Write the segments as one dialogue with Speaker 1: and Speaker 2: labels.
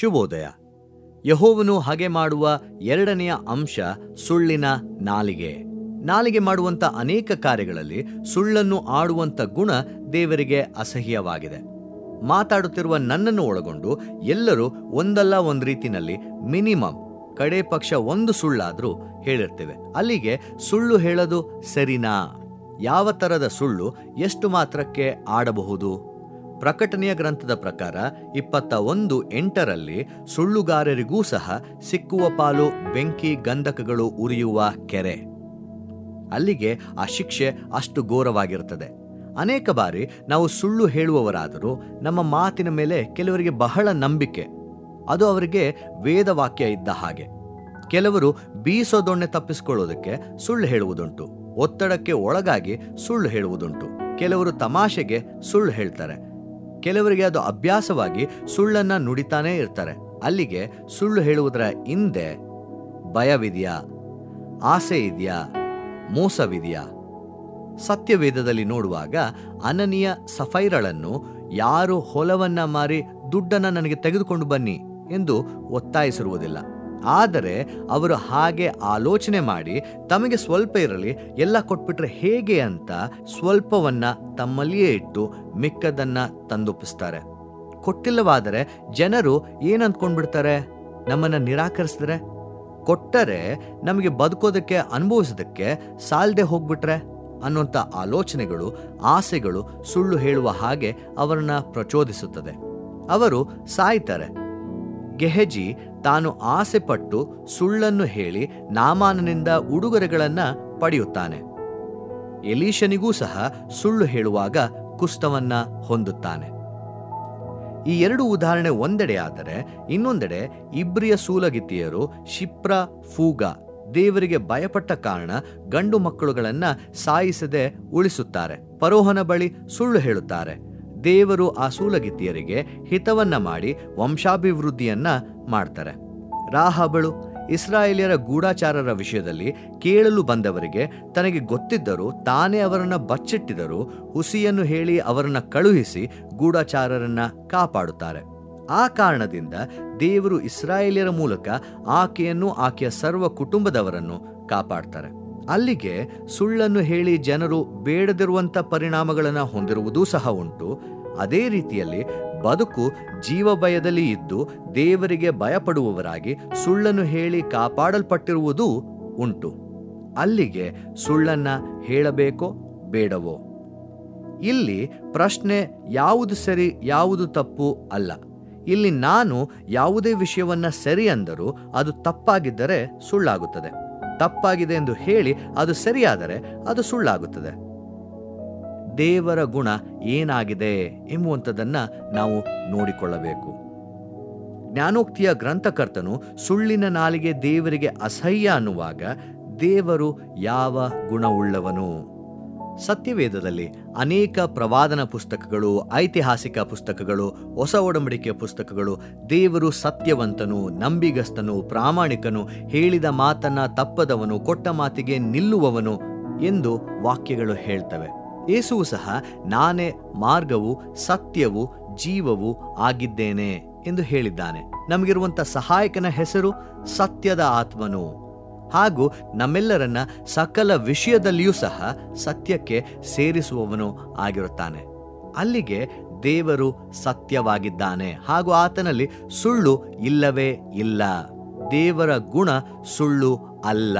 Speaker 1: ಶುಭೋದಯ. ಯಹೋವನು ಹಾಗೆ ಮಾಡುವ ಎರಡನೆಯ ಅಂಶ ಸುಳ್ಳಿನ ನಾಲಿಗೆ. ನಾಲಿಗೆ ಮಾಡುವಂತ ಅನೇಕ ಕಾರ್ಯಗಳಲ್ಲಿ ಸುಳ್ಳನ್ನು ಆಡುವಂತ ಗುಣ ದೇವರಿಗೆ ಅಸಹ್ಯವಾಗಿದೆ. ಮಾತಾಡುತ್ತಿರುವ ನನ್ನನ್ನು ಒಳಗೊಂಡು ಎಲ್ಲರೂ ಒಂದಲ್ಲ ಒಂದು ರೀತಿಯಲ್ಲಿ ಮಿನಿಮಮ್ ಕಡೆ ಪಕ್ಷ ಒಂದು ಸುಳ್ಳಾದರೂ ಹೇಳಿರ್ತೇವೆ. ಅಲ್ಲಿಗೆ ಸುಳ್ಳು ಹೇಳೋದು ಸರಿನಾ? ಯಾವ ಥರದ ಸುಳ್ಳು ಎಷ್ಟು ಮಾತ್ರಕ್ಕೆ ಆಡಬಹುದು? ಪ್ರಕಟಣೆಯ ಗ್ರಂಥದ ಪ್ರಕಾರ ಇಪ್ಪತ್ತ ಒಂದು ಎಂಟರಲ್ಲಿ ಸುಳ್ಳುಗಾರರಿಗೂ ಸಹ ಸಿಕ್ಕುವ ಪಾಲು ಬೆಂಕಿ ಗಂಧಕಗಳು ಉರಿಯುವ ಕೆರೆ. ಅಲ್ಲಿಗೆ ಆ ಶಿಕ್ಷೆ ಅಷ್ಟು ಘೋರವಾಗಿರುತ್ತದೆ. ಅನೇಕ ಬಾರಿ ನಾವು ಸುಳ್ಳು ಹೇಳುವವರಾದರೂ ನಮ್ಮ ಮಾತಿನ ಮೇಲೆ ಕೆಲವರಿಗೆ ಬಹಳ ನಂಬಿಕೆ. ಅದು ಅವರಿಗೆ ವೇದವಾಕ್ಯ ಇದ್ದ ಹಾಗೆ. ಕೆಲವರು ಬೀಸೋದೊಣ್ಣೆ ತಪ್ಪಿಸಿಕೊಳ್ಳೋದಕ್ಕೆ ಸುಳ್ಳು ಹೇಳುವುದುಂಟು. ಒತ್ತಡಕ್ಕೆ ಒಳಗಾಗಿ ಸುಳ್ಳು ಹೇಳುವುದುಂಟು. ಕೆಲವರು ತಮಾಷೆಗೆ ಸುಳ್ಳು ಹೇಳ್ತಾರೆ. ಕೆಲವರಿಗೆ ಅದು ಅಭ್ಯಾಸವಾಗಿ ಸುಳ್ಳನ್ನ ನುಡಿತಾನೇ ಇರ್ತಾರೆ. ಅಲ್ಲಿಗೆ ಸುಳ್ಳು ಹೇಳುವುದರ ಹಿಂದೆ ಭಯವಿದೆಯಾ, ಆಸೆ ಇದೆಯಾ, ಮೋಸವಿದೆಯಾ? ಸತ್ಯವೇದದಲ್ಲಿ ನೋಡುವಾಗ ಅನನಿಯ ಸಫೈರಳನ್ನು ಯಾರು ಹೊಲವನ್ನ ಮಾರಿ ದುಡ್ಡನ್ನ ನನಗೆ ತೆಗೆದುಕೊಂಡು ಬನ್ನಿ ಎಂದು ಒತ್ತಾಯಿಸಿರುವುದಿಲ್ಲ. ಆದರೆ ಅವರು ಹಾಗೆ ಆಲೋಚನೆ ಮಾಡಿ, ತಮಗೆ ಸ್ವಲ್ಪ ಇರಲಿ, ಎಲ್ಲ ಕೊಟ್ಬಿಟ್ರೆ ಹೇಗೆ ಅಂತ ಸ್ವಲ್ಪವನ್ನ ತಮ್ಮಲ್ಲಿಯೇ ಇಟ್ಟು ಮಿಕ್ಕದನ್ನ ತಂದೊಪ್ಪಿಸ್ತಾರೆ. ಕೊಟ್ಟಿಲ್ಲವಾದರೆ ಜನರು ಏನಂದ್ಕೊಂಡ್ಬಿಡ್ತಾರೆ? ನಮ್ಮನ್ನ ನಿರಾಕರಿಸಿದ್ರೆ? ಕೊಟ್ಟರೆ ನಮಗೆ ಬದುಕೋದಕ್ಕೆ, ಅನುಭವಿಸೋದಕ್ಕೆ ಸಾಲದೆ ಹೋಗ್ಬಿಟ್ರೆ? ಅನ್ನುವಂಥ ಆಲೋಚನೆಗಳು, ಆಸೆಗಳು ಸುಳ್ಳು ಹೇಳುವ ಹಾಗೆ ಅವರನ್ನ ಪ್ರಚೋದಿಸುತ್ತದೆ. ಅವರು ಸಾಯ್ತಾರೆ. ಗೆಹಜಿ ತಾನು ಆಸೆ ಪಟ್ಟು ಸುಳ್ಳನ್ನು ಹೇಳಿ ನಾಮಾನನಿಂದ ಉಡುಗೊರೆಗಳನ್ನು ಪಡೆಯುತ್ತಾನೆ. ಎಲೀಶನಿಗೂ ಸಹ ಸುಳ್ಳು ಹೇಳುವಾಗ ಕುಸ್ತವನ್ನ ಹೊಂದುತ್ತಾನೆ. ಈ ಎರಡು ಉದಾಹರಣೆ ಒಂದೆಡೆ ಆದರೆ ಇನ್ನೊಂದೆಡೆ ಇಬ್ರಿಯ ಸೂಲಗಿತ್ತಿಯರು ಶಿಪ್ರ, ಫೂಗ, ದೇವರಿಗೆ ಭಯಪಟ್ಟ ಕಾರಣ ಗಂಡು ಮಕ್ಕಳುಗಳನ್ನ ಸಾಯಿಸದೆ ಉಳಿಸುತ್ತಾರೆ. ಪರೋಹನ ಬಳಿ ಸುಳ್ಳು ಹೇಳುತ್ತಾರೆ. ದೇವರು ಆ ಸೂಲಗಿತ್ತಿಯರಿಗೆ ಹಿತವನ್ನ ಮಾಡಿ ವಂಶಾಭಿವೃದ್ಧಿಯನ್ನ ಮಾಡ್ತಾರೆ. ರಾಹಬಳು ಇಸ್ರಾಯೇಲಿಯರ ಗೂಢಾಚಾರರ ವಿಷಯದಲ್ಲಿ ಕೇಳಲು ಬಂದವರಿಗೆ ತನಗೆ ಗೊತ್ತಿದ್ದರೂ ತಾನೇ ಅವರನ್ನ ಬಚ್ಚಿಟ್ಟಿದರೂ ಹುಸಿಯನ್ನು ಹೇಳಿ ಅವರನ್ನ ಕಳುಹಿಸಿ ಗೂಢಾಚಾರರನ್ನ ಕಾಪಾಡುತ್ತಾರೆ. ಆ ಕಾರಣದಿಂದ ದೇವರು ಇಸ್ರಾಯೇಲಿಯರ ಮೂಲಕ ಆಕೆಯನ್ನು ಆಕೆಯ ಸರ್ವ ಕುಟುಂಬದವರನ್ನು ಕಾಪಾಡ್ತಾರೆ. ಅಲ್ಲಿಗೆ ಸುಳ್ಳನ್ನು ಹೇಳಿ ಜನರು ಬೇಡದಿರುವಂಥ ಪರಿಣಾಮಗಳನ್ನು ಹೊಂದಿರುವುದೂ ಸಹ ಉಂಟು. ಅದೇ ರೀತಿಯಲ್ಲಿ ಬದುಕು ಜೀವ ಭಯದಲ್ಲಿ ಇದ್ದು ದೇವರಿಗೆ ಭಯಪಡುವವರಾಗಿ ಸುಳ್ಳನ್ನು ಹೇಳಿ ಕಾಪಾಡಲ್ಪಟ್ಟಿರುವುದೂ ಉಂಟು. ಅಲ್ಲಿಗೆ ಸುಳ್ಳನ್ನ ಹೇಳಬೇಕೋ ಬೇಡವೋ? ಇಲ್ಲಿ ಪ್ರಶ್ನೆ ಯಾವುದು ಸರಿ, ಯಾವುದು ತಪ್ಪು ಅಲ್ಲ. ಇಲ್ಲಿ ನಾನು ಯಾವುದೇ ವಿಷಯವನ್ನ ಸರಿ ಅಂದರೂ ಅದು ತಪ್ಪಾಗಿದ್ದರೆ ಸುಳ್ಳಾಗುತ್ತದೆ. ತಪ್ಪಾಗಿದೆ ಎಂದು ಹೇಳಿ ಅದು ಸರಿಯಾದರೆ ಅದು ಸುಳ್ಳಾಗುತ್ತದೆ. ದೇವರ ಗುಣ ಏನಾಗಿದೆ ಎಂಬುವಂಥದ್ದನ್ನು ನಾವು ನೋಡಿಕೊಳ್ಳಬೇಕು. ಜ್ಞಾನೋಕ್ತಿಯ ಗ್ರಂಥಕರ್ತನು ಸುಳ್ಳಿನ ನಾಲಿಗೆ ದೇವರಿಗೆ ಅಸಹ್ಯ ಅನ್ನುವಾಗ ದೇವರು ಯಾವ ಗುಣವುಳ್ಳವನು? ಸತ್ಯವೇದದಲ್ಲಿ ಅನೇಕ ಪ್ರವಾದನ ಪುಸ್ತಕಗಳು, ಐತಿಹಾಸಿಕ ಪುಸ್ತಕಗಳು, ಹೊಸ ಒಡಂಬಡಿಕೆಯ ಪುಸ್ತಕಗಳು ದೇವರು ಸತ್ಯವಂತನು, ನಂಬಿಗಸ್ತನು, ಪ್ರಾಮಾಣಿಕನು, ಹೇಳಿದ ಮಾತನ್ನ ತಪ್ಪದವನು, ಕೊಟ್ಟ ಮಾತಿಗೆ ನಿಲ್ಲುವವನು ಎಂದು ವಾಕ್ಯಗಳು ಹೇಳ್ತವೆ. ಯೇಸುವು ಸಹ ನಾನೇ ಮಾರ್ಗವು, ಸತ್ಯವು, ಜೀವವು ಆಗಿದ್ದೇನೆ ಎಂದು ಹೇಳಿದ್ದಾನೆ. ನಮಗಿರುವಂಥ ಸಹಾಯಕನ ಹೆಸರು ಸತ್ಯದ ಆತ್ಮನು. ಹಾಗೂ ನಮ್ಮೆಲ್ಲರನ್ನ ಸಕಲ ವಿಷಯದಲ್ಲಿಯೂ ಸಹ ಸತ್ಯಕ್ಕೆ ಸೇರಿಸುವವನು ಆಗಿರುತ್ತಾನೆ. ಅಲ್ಲಿಗೆ ದೇವರು ಸತ್ಯವಾಗಿದ್ದಾನೆ. ಹಾಗೂ ಆತನಲ್ಲಿ ಸುಳ್ಳು ಇಲ್ಲವೇ ಇಲ್ಲ. ದೇವರ ಗುಣ ಸುಳ್ಳು ಅಲ್ಲ.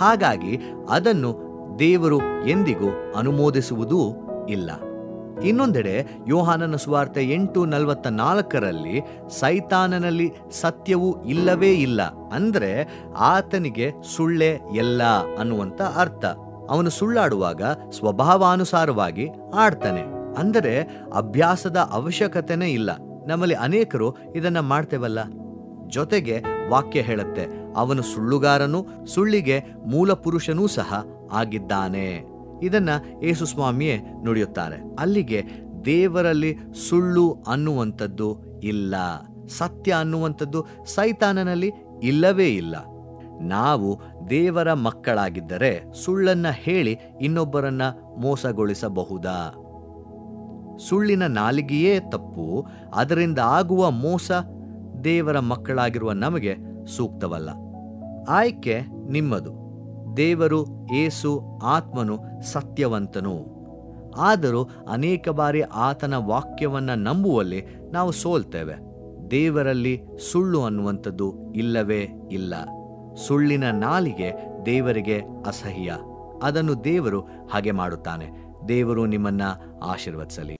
Speaker 1: ಹಾಗಾಗಿ ಅದನ್ನು ದೇವರು ಎಂದಿಗೂ ಅನುಮೋದಿಸುವುದೂ ಇಲ್ಲ. ಇನ್ನೊಂದೆಡೆ ಯೋಹಾನನ ಸುವಾರ್ತೆ ಎಂಟು ನಲವತ್ತ ನಾಲ್ಕರಲ್ಲಿ ಸೈತಾನನಲ್ಲಿ ಸತ್ಯವು ಇಲ್ಲವೇ ಇಲ್ಲ ಅಂದರೆ ಆತನಿಗೆ ಸುಳ್ಳೇ ಎಲ್ಲ ಅನ್ನುವಂತ ಅರ್ಥ. ಅವನು ಸುಳ್ಳಾಡುವಾಗ ಸ್ವಭಾವಾನುಸಾರವಾಗಿ ಆಡ್ತಾನೆ. ಅಂದರೆ ಅಭ್ಯಾಸದ ಅವಶ್ಯಕತೆನೇ ಇಲ್ಲ. ನಮ್ಮಲ್ಲಿ ಅನೇಕರು ಇದನ್ನ ಮಾಡ್ತೇವಲ್ಲ? ಜೊತೆಗೆ ವಾಕ್ಯ ಹೇಳುತ್ತೆ. ಅವನು ಸುಳ್ಳುಗಾರನು ಸುಳ್ಳಿಗೆ ಮೂಲ ಪುರುಷನೂ ಸಹ ಆಗಿದ್ದಾನೆ. ಇದನ್ನ ಯೇಸುಸ್ವಾಮಿಯೇ ನುಡಿಯುತ್ತಾರೆ. ಅಲ್ಲಿಗೆ ದೇವರಲ್ಲಿ ಸುಳ್ಳು ಅನ್ನುವಂಥದ್ದು ಇಲ್ಲ. ಸತ್ಯ ಅನ್ನುವಂಥದ್ದು ಸೈತಾನನಲ್ಲಿ ಇಲ್ಲವೇ ಇಲ್ಲ. ನಾವು ದೇವರ ಮಕ್ಕಳಾಗಿದ್ದರೆ ಸುಳ್ಳನ್ನ ಹೇಳಿ ಇನ್ನೊಬ್ಬರನ್ನ ಮೋಸಗೊಳಿಸಬಹುದಾ? ಸುಳ್ಳಿನ ನಾಲಿಗೆಯೇ ತಪ್ಪು. ಅದರಿಂದ ಆಗುವ ಮೋಸ ದೇವರ ಮಕ್ಕಳಾಗಿರುವ ನಮಗೆ ಸೂಕ್ತವಲ್ಲ. ಆಯ್ಕೆ ನಿಮ್ಮದು. ದೇವರು ಏಸು ಆತ್ಮನು ಸತ್ಯವಂತನು. ಆದರೂ ಅನೇಕ ಬಾರಿ ಆತನ ವಾಕ್ಯವನ್ನು ನಂಬುವಲ್ಲಿ ನಾವು ಸೋಲ್ತೇವೆ. ದೇವರಲ್ಲಿ ಸುಳ್ಳು ಅನ್ನುವಂಥದ್ದು ಇಲ್ಲವೇ ಇಲ್ಲ. ಸುಳ್ಳಿನ ನಾಲಿಗೆ ದೇವರಿಗೆ ಅಸಹ್ಯ. ಅದನ್ನು ದೇವರು ಹಾಗೆ ಮಾಡುತ್ತಾನೆ. ದೇವರು ನಿಮ್ಮನ್ನ ಆಶೀರ್ವದಿಸಲಿ.